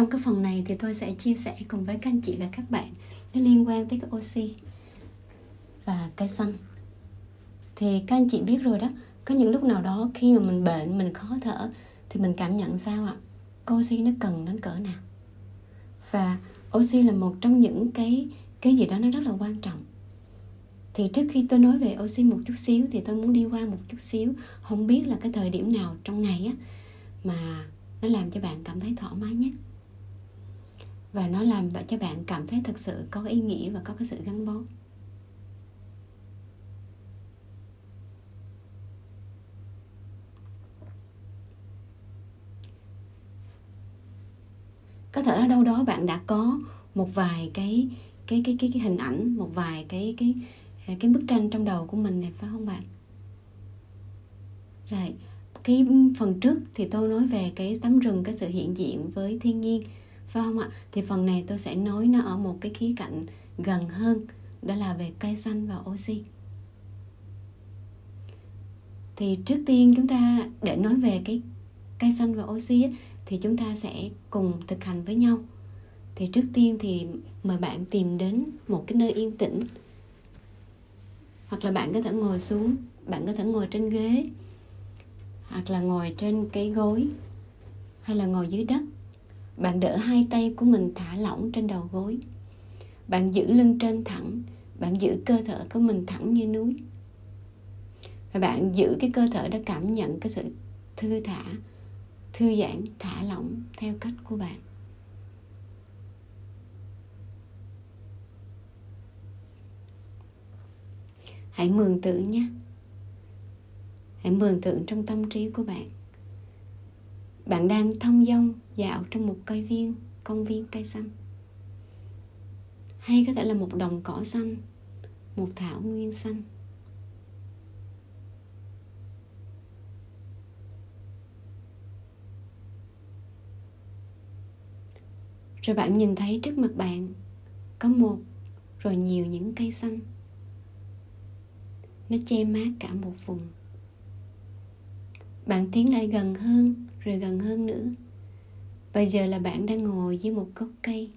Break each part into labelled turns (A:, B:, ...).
A: trong cái phần này thì tôi sẽ chia sẻ cùng với các anh chị và các bạn nó liên quan tới cái oxy và cây xanh thì các anh chị biết rồi đó, có những lúc nào đó khi mà mình bệnh, mình khó thở thì mình cảm nhận sao ạ? Oxy nó cần đến cỡ nào? Và oxy là một trong những cái cái gì đó nó rất là quan trọng. Thì trước khi tôi nói về oxy một chút xíu thì tôi muốn đi qua một chút xíu, không biết là cái thời điểm nào trong ngày á mà nó làm cho bạn cảm thấy thoải mái nhất và nó làm cho bạn cảm thấy thật sự có ý nghĩa và có cái sự gắn bó. Có thể ở đâu đó bạn đã có một vài cái cái cái cái, cái hình ảnh một vài cái cái cái bức tranh trong đầu của mình này phải không bạn? Rồi cái phần trước thì tôi nói về cái tấm rừng cái sự hiện diện với thiên nhiên phải không ạ? Thì phần này tôi sẽ nói nó ở một cái khía cạnh gần hơn đó là về cây xanh và oxy. Thì trước tiên chúng ta để nói về cái cây xanh và oxy ấy, thì chúng ta sẽ cùng thực hành với nhau. Thì trước tiên thì mời bạn tìm đến một cái nơi yên tĩnh. Hoặc là bạn có thể ngồi xuống bạn có thể ngồi trên ghế hoặc là ngồi trên cái gối hay là ngồi dưới đất bạn đỡ hai tay của mình thả lỏng trên đầu gối. Bạn giữ lưng trên thẳng. Bạn giữ cơ thể của mình thẳng như núi. Và bạn giữ cái cơ thể đó cảm nhận cái sự thư thả, thư giãn, thả lỏng theo cách của bạn. Hãy mường tượng nhé hãy mường tượng trong tâm trí của bạn bạn đang thông dong dạo trong một cây viên công viên cây xanh. Hay có thể là một đồng cỏ xanh, một thảo nguyên xanh. Rồi bạn nhìn thấy trước mặt bạn có một rồi nhiều những cây xanh. Nó che mát cả một vùng. Bạn tiến lại gần hơn rồi gần hơn nữa. Bây giờ là bạn đang ngồi dưới một gốc cây.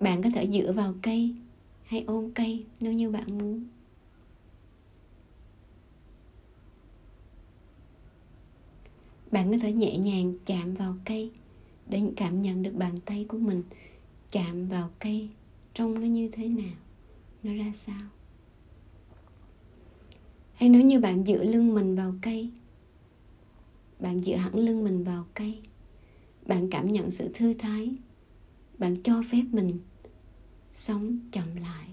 A: Bạn có thể dựa vào cây hay ôm cây nếu như bạn muốn. Bạn có thể nhẹ nhàng chạm vào cây để cảm nhận được bàn tay của mình chạm vào cây trông nó như thế nào, nó ra sao. Hay nếu như bạn dựa lưng mình vào cây bạn dựa hẳn lưng mình vào cây. Bạn cảm nhận sự thư thái. Bạn cho phép mình sống chậm lại.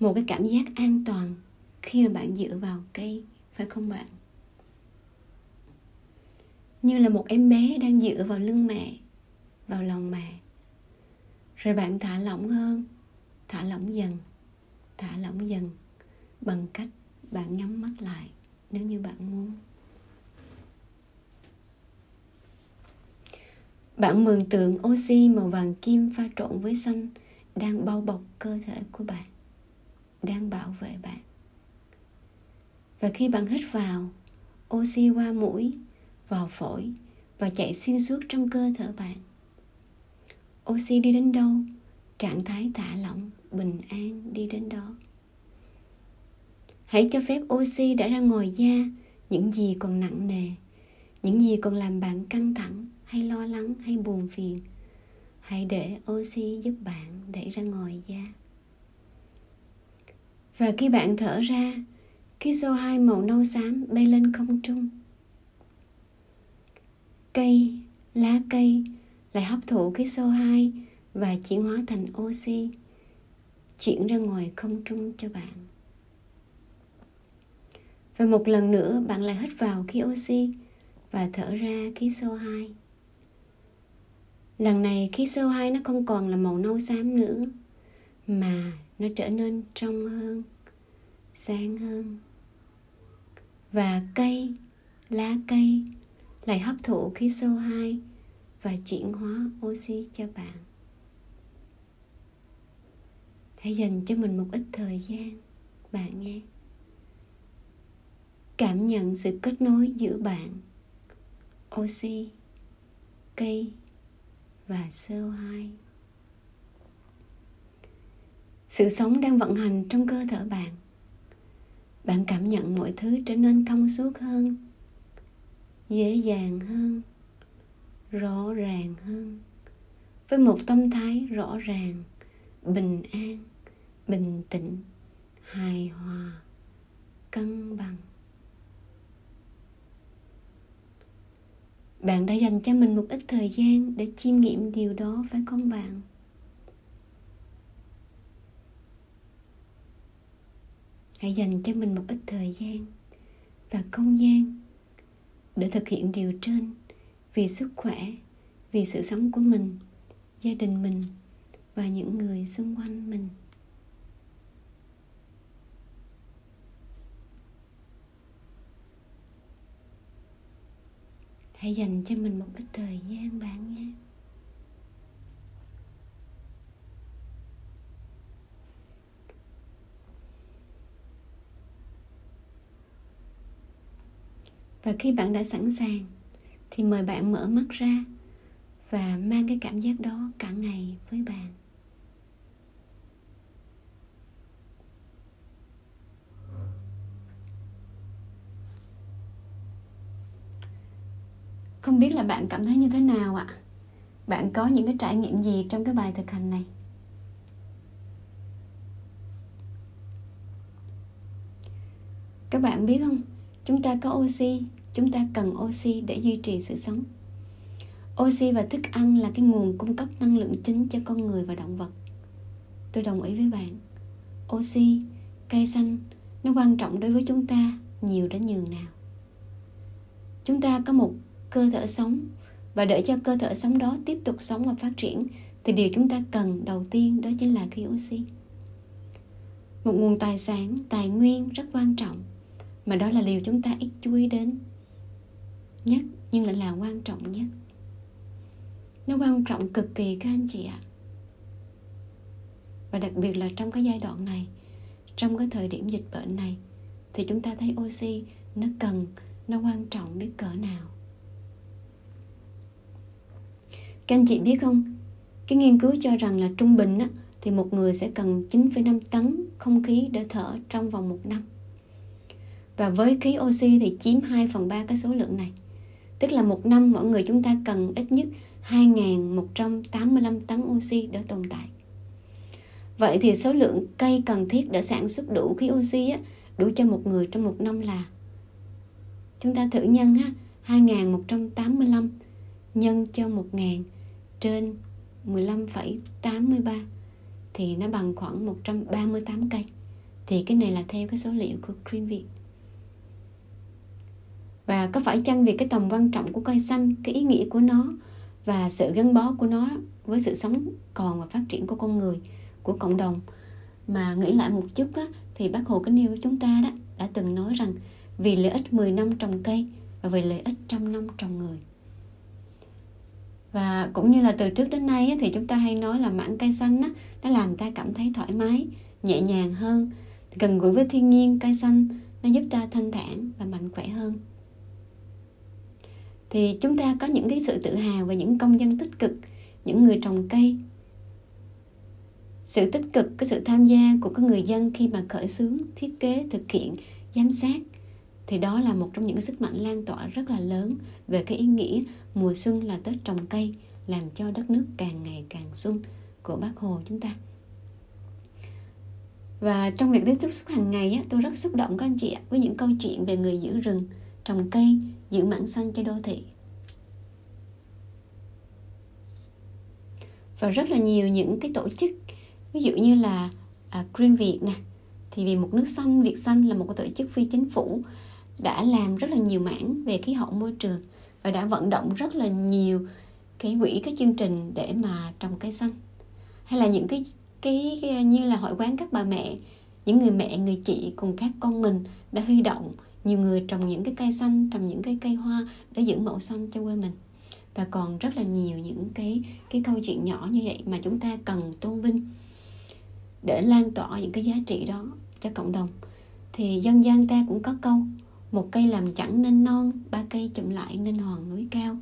A: Một cái cảm giác an toàn khi mà bạn dựa vào cây, phải không bạn? Như là một em bé đang dựa vào lưng mẹ, vào lòng mẹ. Rồi bạn thả lỏng hơn, thả lỏng dần, thả lỏng dần bằng cách bạn nhắm mắt lại nếu như bạn muốn. Bạn mường tượng oxy màu vàng kim pha trộn với xanh đang bao bọc cơ thể của bạn, đang bảo vệ bạn. Và khi bạn hít vào, oxy qua mũi, vào phổi và chạy xuyên suốt trong cơ thể bạn. Oxy đi đến đâu, trạng thái thả lỏng, bình an đi đến đó hãy cho phép oxy đã ra ngoài da, những gì còn nặng nề, những gì còn làm bạn căng thẳng hay lo lắng hay buồn phiền. Hãy để oxy giúp bạn đẩy ra ngoài da. Và khi bạn thở ra khí CO2 màu nâu xám bay lên không trung, cây, lá cây lại hấp thụ khí CO2 và chuyển hóa thành oxy, chuyển ra ngoài không trung cho bạn và một lần nữa bạn lại hít vào khí oxy và thở ra khí CO2. Lần này khí CO2 nó không còn là màu nâu xám nữa mà nó trở nên trong hơn, sáng hơn. Và cây, lá cây lại hấp thụ khí CO2 và chuyển hóa oxy cho bạn. Hãy dành cho mình một ít thời gian bạn nhé cảm nhận sự kết nối giữa bạn, oxy, cây và CO2 sự sống đang vận hành trong cơ thể bạn. Bạn cảm nhận mọi thứ trở nên thông suốt hơn, dễ dàng hơn, rõ ràng hơn, với một tâm thái rõ ràng, bình an, bình tĩnh, hài hòa, cân bằng. Bạn đã dành cho mình một ít thời gian để chiêm nghiệm điều đó, phải không bạn? Hãy dành cho mình một ít thời gian và không gian để thực hiện điều trên vì sức khỏe, vì sự sống của mình, gia đình mình và những người xung quanh mình. Hãy dành cho mình một ít thời gian, bạn nhé. Và khi bạn đã sẵn sàng, thì mời bạn mở mắt ra và mang cái cảm giác đó cả ngày với bạn. Không biết là bạn cảm thấy như thế nào ạ? Bạn có những cái trải nghiệm gì trong cái bài thực hành này? Các bạn biết không? Chúng ta có oxy, chúng ta cần oxy để duy trì sự sống. Oxy và thức ăn là cái nguồn cung cấp năng lượng chính cho con người và động vật. Tôi đồng ý với bạn. Oxy, cây xanh, nó quan trọng đối với chúng ta nhiều đến nhường nào. Chúng ta có một cơ thể sống và để cho cơ thể sống đó tiếp tục sống và phát triển, thì điều chúng ta cần đầu tiên đó chính là khí oxy một nguồn tài sản, tài nguyên rất quan trọng, mà đó là điều chúng ta ít chú ý đến nhất, nhưng lại là quan trọng nhất. Nó quan trọng cực kỳ các anh chị ạ. Và đặc biệt là trong cái giai đoạn này, trong cái thời điểm dịch bệnh này, thì chúng ta thấy oxy nó cần, nó quan trọng biết cỡ nào. Các anh chị biết không? Cái nghiên cứu cho rằng là trung bình á, thì một người sẽ cần 9,5 tấn không khí để thở trong vòng một năm. Và với khí oxy thì chiếm 2 phần 3 cái số lượng này. Tức là một năm mỗi người chúng ta cần ít nhất 2.185 tấn oxy để tồn tại. Vậy thì số lượng cây cần thiết để sản xuất đủ khí oxy á, đủ cho một người trong một năm là chúng ta thử nhân ha 2.185 nhân cho 1.000 trên 15,83 thì nó bằng khoảng 138 cây. Thì cái này là theo cái số liệu của Greenview. và có phải chăng vì cái tầm quan trọng của cây xanh cái ý nghĩa của nó và sự gắn bó của nó với sự sống còn và phát triển của con người của cộng đồng? Mà nghĩ lại một chút á, thì bác hồ kính yêu chúng ta đó đã từng nói rằng vì lợi ích 10 năm trồng cây và vì lợi ích trăm năm trồng người và cũng như là từ trước đến nay thì chúng ta hay nói là mảng cây xanh á, nó làm ta cảm thấy thoải mái nhẹ nhàng hơn. Gần gũi với thiên nhiên cây xanh nó giúp ta thanh thản và mạnh khỏe hơn. Thì chúng ta có những cái sự tự hào và những công dân tích cực những người trồng cây. Sự tích cực cái sự tham gia của các người dân khi mà khởi xướng thiết kế thực hiện giám sát thì đó là một trong những cái sức mạnh lan tỏa rất là lớn về cái ý nghĩa mùa xuân là tết trồng cây làm cho đất nước càng ngày càng xuân của bác hồ chúng ta. Và trong việc tiếp xúc hàng ngày á, tôi rất xúc động các anh chị ạ, với những câu chuyện về người giữ rừng trồng cây giữ mảng xanh cho đô thị. Và rất là nhiều những cái tổ chức ví dụ như là à, Green Việt nè thì vì một nước xanh Việt xanh là một cái tổ chức phi chính phủ đã làm rất là nhiều mảng về khí hậu môi trường và đã vận động rất là nhiều cái quỹ cái chương trình để mà trồng cây xanh. Hay là những cái cái, cái như là hội quán các bà mẹ những người mẹ người chị cùng các con mình đã huy động nhiều người trồng những cái cây xanh trồng những cái cây hoa để giữ màu xanh cho quê mình. Và còn rất là nhiều những cái cái câu chuyện nhỏ như vậy mà chúng ta cần tôn vinh để lan tỏa những cái giá trị đó cho cộng đồng. Thì dân gian ta cũng có câu một cây làm chẳng nên non ba cây chụm lại nên hòn núi cao.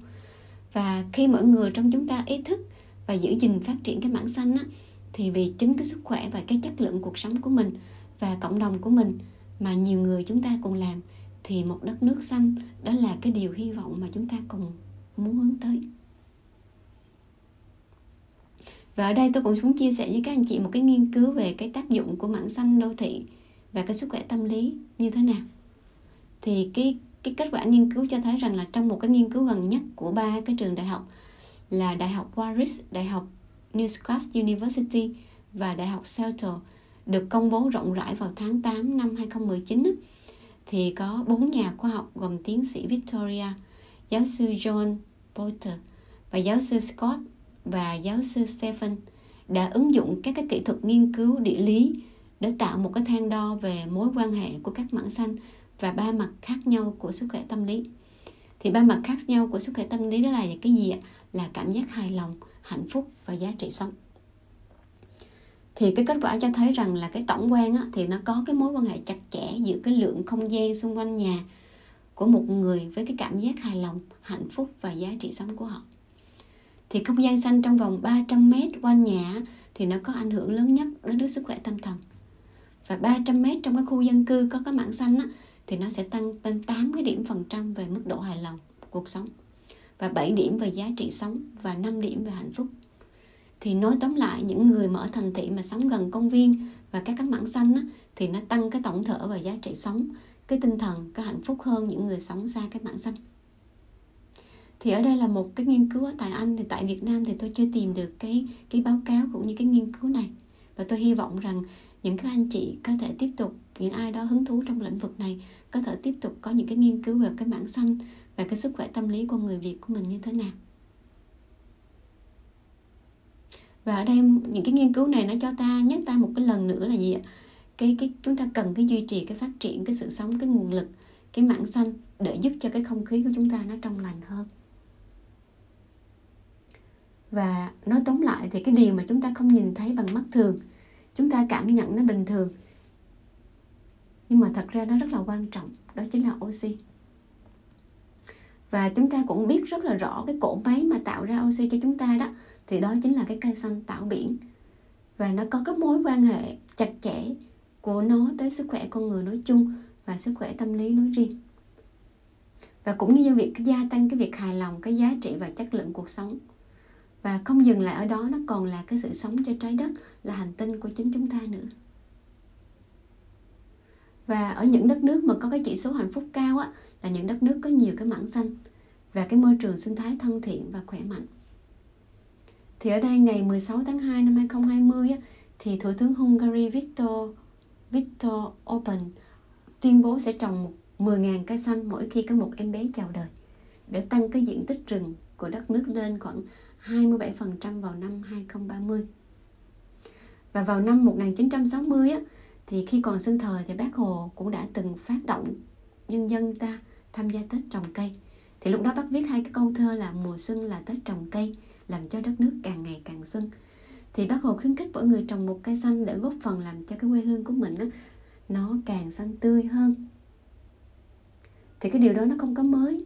A: Và khi mọi người trong chúng ta ý thức và giữ gìn phát triển cái mảng xanh á, thì vì chính cái sức khỏe và cái chất lượng cuộc sống của mình và cộng đồng của mình mà nhiều người chúng ta cùng làm thì một đất nước xanh đó là cái điều hy vọng mà chúng ta cùng muốn hướng tới. Và ở đây tôi cũng muốn chia sẻ với các anh chị một cái nghiên cứu về cái tác dụng của mảng xanh đô thị và cái sức khỏe tâm lý như thế nào thì cái cái kết quả nghiên cứu cho thấy rằng là trong một cái nghiên cứu gần nhất của ba cái trường đại học là đại học Warwick, đại học Newcastle University và đại học Celtic được công bố rộng rãi vào tháng 8 năm 2019 thì có bốn nhà khoa học gồm tiến sĩ Victoria, giáo sư John Porter và giáo sư Scott và giáo sư Stephen đã ứng dụng các cái kỹ thuật nghiên cứu địa lý để tạo một cái thang đo về mối quan hệ của các mảng xanh và ba mặt khác nhau của sức khỏe tâm lý thì ba mặt khác nhau của sức khỏe tâm lý đó là cái gì ạ là cảm giác hài lòng hạnh phúc và giá trị sống thì cái kết quả cho thấy rằng là cái tổng quan á, thì nó có cái mối quan hệ chặt chẽ giữa cái lượng không gian xung quanh nhà của một người với cái cảm giác hài lòng, hạnh phúc và giá trị sống của họ. Thì không gian xanh trong vòng 300 mét quanh nhà thì nó có ảnh hưởng lớn nhất đến sức khỏe tâm thần. Và 300 mét trong cái khu dân cư có cái mảng xanh á, thì nó sẽ tăng lên 8 cái điểm phần trăm về mức độ hài lòng cuộc sống và 7 điểm về giá trị sống và 5 điểm về hạnh phúc. Thì nói tóm lại những người mà ở thành thị mà sống gần công viên và các các mảng xanh á, thì nó tăng cái tổng thở và giá trị sống cái tinh thần cái hạnh phúc hơn những người sống xa cái mảng xanh. Thì ở đây là một cái nghiên cứu ở tại Anh thì tại Việt Nam thì tôi chưa tìm được cái cái báo cáo cũng như cái nghiên cứu này. Và tôi hy vọng rằng những các anh chị có thể tiếp tục, những ai đó hứng thú trong lĩnh vực này, có thể tiếp tục có những cái nghiên cứu về cái mảng xanh và cái sức khỏe tâm lý của người Việt của mình như thế nào. Và ở đây, những cái nghiên cứu này nó cho ta, nhắc ta một cái lần nữa là gì ạ? Cái cái, chúng ta cần cái duy trì, cái phát triển, cái sự sống, cái nguồn lực, cái mảng xanh để giúp cho cái không khí của chúng ta nó trong lành hơn. Và nói tóm lại thì cái điều mà chúng ta không nhìn thấy bằng mắt thường chúng ta cảm nhận nó bình thường. Nhưng mà thật ra nó rất là quan trọng, đó chính là oxy. Và chúng ta cũng biết rất là rõ cái cỗ máy mà tạo ra oxy cho chúng ta đó, thì đó chính là cái cây xanh tạo biển. Và nó có cái mối quan hệ chặt chẽ của nó tới sức khỏe con người nói chung và sức khỏe tâm lý nói riêng. Và cũng như việc gia tăng cái việc hài lòng, cái giá trị và chất lượng cuộc sống và không dừng lại ở đó nó còn là cái sự sống cho trái đất là hành tinh của chính chúng ta nữa. Và ở những đất nước mà có cái chỉ số hạnh phúc cao á là những đất nước có nhiều cái mảng xanh và cái môi trường sinh thái thân thiện và khỏe mạnh. Thì ở đây ngày 16 tháng 2 năm 2020 á, thì Thủ tướng Hungary Viktor Viktor Orbán tuyên bố sẽ trồng 10.000 cây xanh mỗi khi có một em bé chào đời để tăng cái diện tích rừng của đất nước lên khoảng 27% vào năm 2030. Và vào năm 1960 á, thì khi còn sinh thời thì bác Hồ cũng đã từng phát động nhân dân ta tham gia Tết trồng cây. Thì lúc đó bác viết hai cái câu thơ là mùa xuân là Tết trồng cây, làm cho đất nước càng ngày càng xuân. Thì bác Hồ khuyến khích mọi người trồng một cây xanh để góp phần làm cho cái quê hương của mình á, nó càng xanh tươi hơn. Thì cái điều đó nó không có mới.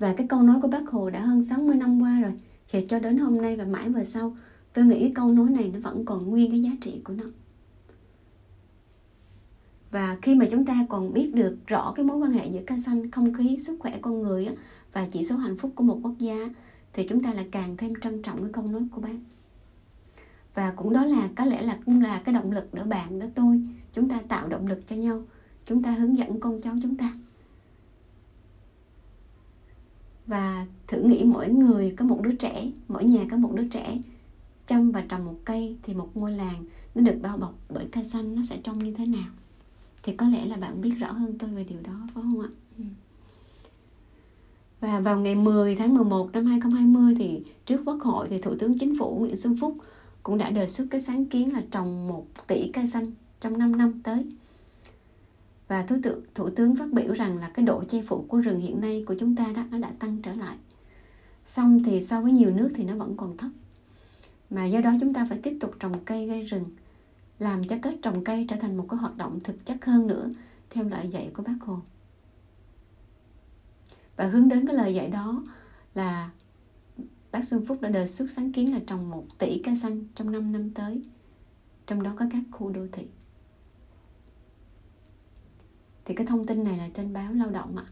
A: Và cái câu nói của bác Hồ đã hơn 60 năm qua rồi. Thì cho đến hôm nay và mãi về sau, tôi nghĩ câu nói này nó vẫn còn nguyên cái giá trị của nó. Và khi mà chúng ta còn biết được rõ cái mối quan hệ giữa cây xanh không khí sức khỏe con người và chỉ số hạnh phúc của một quốc gia thì chúng ta lại càng thêm trân trọng cái câu nói của bác. Và cũng đó là có lẽ là cũng là cái động lực đỡ bạn đỡ tôi chúng ta tạo động lực cho nhau. Chúng ta hướng dẫn con cháu chúng ta và thử nghĩ mỗi người có một đứa trẻ mỗi nhà có một đứa trẻ chăm và trồng một cây thì một ngôi làng nó được bao bọc bởi cây xanh nó sẽ trông như thế nào thì có lẽ là bạn biết rõ hơn tôi về điều đó phải không ạ? Ừ. Và vào ngày 10 tháng 11 năm 2020 thì trước Quốc hội thì Thủ tướng Chính phủ Nguyễn Xuân Phúc cũng đã đề xuất cái sáng kiến là trồng 1 tỷ cây xanh trong 5 năm tới. Và Thủ tướng, Thủ tướng phát biểu rằng là cái độ che phủ của rừng hiện nay của chúng ta đó nó đã tăng trở lại. Xong thì so với nhiều nước thì nó vẫn còn thấp. Mà do đó chúng ta phải tiếp tục trồng cây gây rừng làm cho Tết trồng cây trở thành một cái hoạt động thực chất hơn nữa theo lời dạy của bác Hồ. và hướng đến cái lời dạy đó là bác Xuân Phúc đã đề xuất sáng kiến là trồng một tỷ cây xanh trong 5 năm tới trong đó có các khu đô thị thì cái thông tin này là trên báo lao động ạ.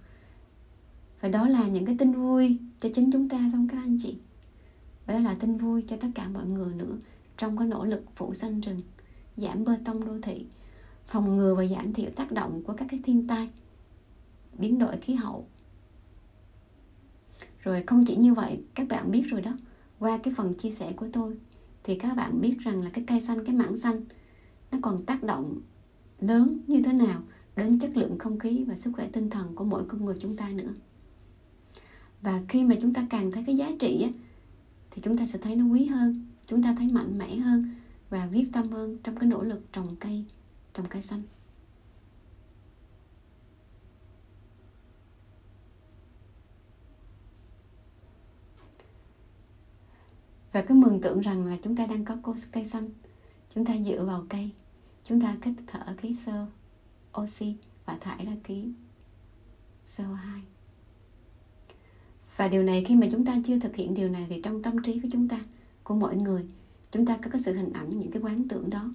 A: Và đó là những cái tin vui cho chính chúng ta phải không các anh chị? Và đó là tin vui cho tất cả mọi người nữa trong cái nỗ lực phủ xanh rừng, giảm bê tông đô thị, phòng ngừa và giảm thiểu tác động của các cái thiên tai, biến đổi khí hậu. Rồi không chỉ như vậy, các bạn biết rồi đó, qua cái phần chia sẻ của tôi, thì các bạn biết rằng là cái cây xanh, cái mảng xanh, nó còn tác động lớn như thế nào đến chất lượng không khí và sức khỏe tinh thần của mỗi con người chúng ta nữa. Và khi mà chúng ta càng thấy cái giá trị á, thì chúng ta sẽ thấy nó quý hơn chúng ta thấy mạnh mẽ hơn và quyết tâm hơn trong cái nỗ lực trồng cây trồng cây xanh. Và cứ mường tượng rằng là chúng ta đang có cây xanh chúng ta dựa vào cây chúng ta kích thở khí sơ oxy và thải ra khí CO2 và điều này khi mà chúng ta chưa thực hiện điều này thì trong tâm trí của chúng ta, của mọi người, chúng ta có cái sự hình ảnh, những cái quán tưởng đó,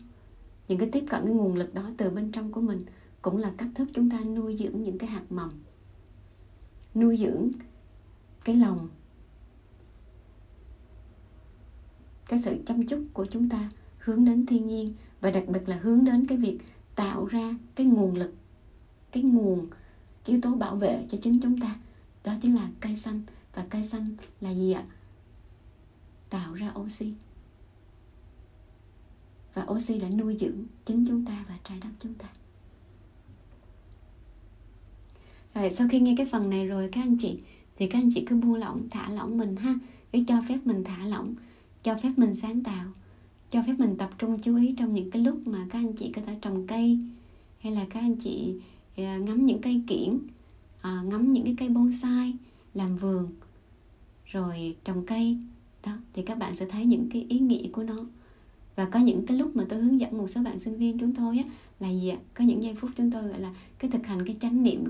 A: những cái tiếp cận cái nguồn lực đó từ bên trong của mình, cũng là cách thức chúng ta nuôi dưỡng những cái hạt mầm, nuôi dưỡng cái lòng, cái sự chăm chút của chúng ta hướng đến thiên nhiên và đặc biệt là hướng đến cái việc tạo ra cái nguồn lực, cái nguồn, cái yếu tố bảo vệ cho chính chúng ta. Đó chính là cây xanh. Và cây xanh là gì ạ? Tạo ra oxy. Và oxy đã nuôi dưỡng chính chúng ta và trái đất chúng ta. Rồi, sau khi nghe cái phần này rồi, các anh chị, thì các anh chị cứ buông lỏng, thả lỏng mình ha. Cái cho phép mình thả lỏng, cho phép mình sáng tạo cho phép mình tập trung chú ý trong những cái lúc mà các anh chị có thể trồng cây hay là các anh chị à, ngắm những cây kiển à, ngắm những cái cây bonsai làm vườn rồi trồng cây. Đó thì các bạn sẽ thấy những cái ý nghĩa của nó. Và có những cái lúc mà tôi hướng dẫn một số bạn sinh viên chúng tôi á, là gì ạ? Có những giây phút chúng tôi gọi là cái thực hành cái chánh niệm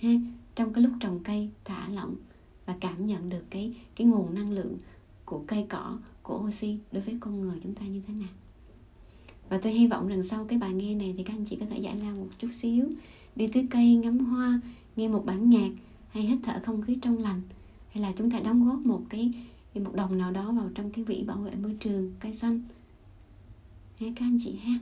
A: ha trong cái lúc trồng cây thả lỏng và cảm nhận được cái cái nguồn năng lượng của cây cỏ của oxy đối với con người chúng ta như thế nào. Và tôi hy vọng rằng sau cái bài nghe này thì các anh chị có thể giải lao một chút xíu, đi tưới cây ngắm hoa, nghe một bản nhạc, hay hít thở không khí trong lành, hay là chúng ta đóng góp một cái, một đồng nào đó vào trong cái vị bảo vệ môi trường cây xanh. Ha các anh chị ha.